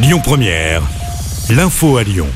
Lyon Première, l'info à Lyon.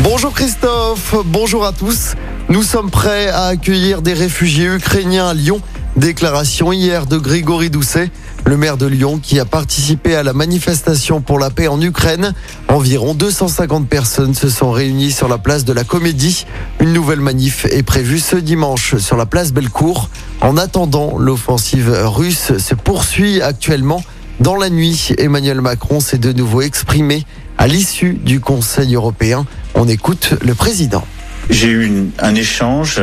Bonjour Christophe, bonjour à tous. Nous sommes prêts à accueillir des réfugiés ukrainiens à Lyon. Déclaration hier de Grégory Doucet, le maire de Lyon qui a participé à la manifestation pour la paix en Ukraine. Environ 250 personnes se sont réunies sur la place de la Comédie. Une nouvelle manif est prévue ce dimanche sur la place Bellecour. En attendant, l'offensive russe se poursuit actuellement. Dans la nuit, Emmanuel Macron s'est de nouveau exprimé à l'issue du Conseil européen. On écoute le président. J'ai eu un échange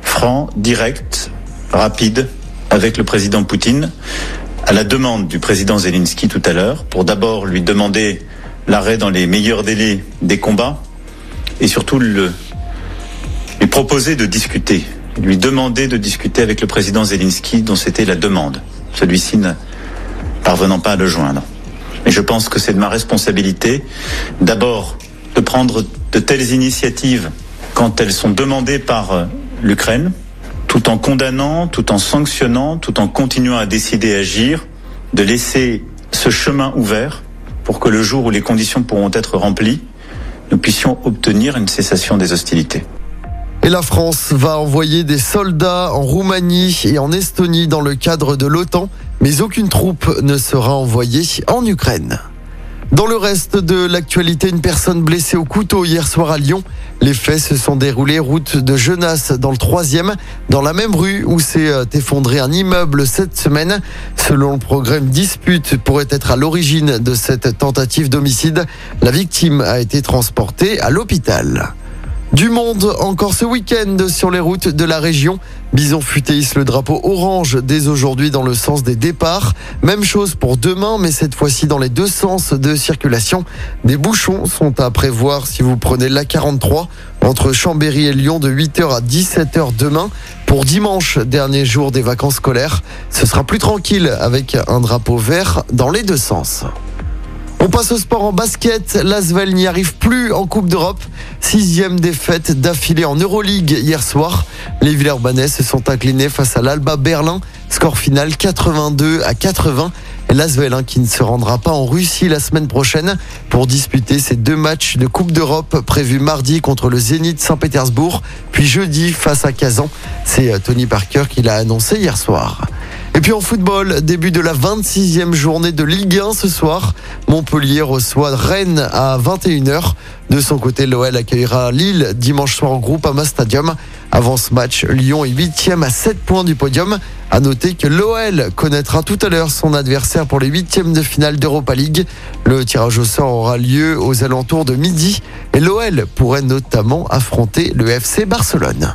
franc, direct, rapide avec le président Poutine à la demande du président Zelensky tout à l'heure pour d'abord lui demander l'arrêt dans les meilleurs délais des combats et surtout lui proposer de discuter, lui demander de discuter avec le président Zelensky dont c'était la demande. Celui-ci parvenant pas à le joindre. Et je pense que c'est de ma responsabilité d'abord de prendre de telles initiatives quand elles sont demandées par euh, l'Ukraine, tout en condamnant, tout en sanctionnant, tout en continuant à décider et agir, de laisser ce chemin ouvert pour que le jour où les conditions pourront être remplies, nous puissions obtenir une cessation des hostilités. Et la France va envoyer des soldats en Roumanie et en Estonie dans le cadre de l'OTAN, mais aucune troupe ne sera envoyée en Ukraine. Dans le reste de l'actualité, une personne blessée au couteau hier soir à Lyon. Les faits se sont déroulés route de Genasse dans le troisième, dans la même rue où s'est euh, effondré un immeuble cette semaine. Selon le programme dispute pourrait être à l'origine de cette tentative d'homicide. La victime a été transportée à l'hôpital. Du monde encore ce week-end sur les routes de la région. Bison futé le drapeau orange dès aujourd'hui dans le sens des départs. Même chose pour demain, mais cette fois-ci dans les deux sens de circulation. Des bouchons sont à prévoir si vous prenez la 43 entre Chambéry et Lyon de 8h à 17h demain. Pour dimanche, dernier jour des vacances scolaires, ce sera plus tranquille avec un drapeau vert dans les deux sens. On passe au sport en basket. L'Asvel n'y arrive plus en Coupe d'Europe. Sixième défaite d'affilée en Euroleague hier soir. Les Villeurbanais se sont inclinés face à l'Alba Berlin. Score final 82 à 80. Et L'Asvel hein, qui ne se rendra pas en Russie la semaine prochaine pour disputer ses deux matchs de Coupe d'Europe prévus mardi contre le Zénith Saint-Pétersbourg, puis jeudi face à Kazan. C'est euh, Tony Parker qui l'a annoncé hier soir. Puis en football, début de la 26e journée de Ligue 1 ce soir. Montpellier reçoit Rennes à 21h. De son côté, l'OL accueillera Lille dimanche soir au groupe Ama Stadium. Avant ce match, Lyon est 8e à 7 points du podium. À noter que l'OL connaîtra tout à l'heure son adversaire pour les huitièmes de finale d'Europa League. Le tirage au sort aura lieu aux alentours de midi et l'OL pourrait notamment affronter le FC Barcelone.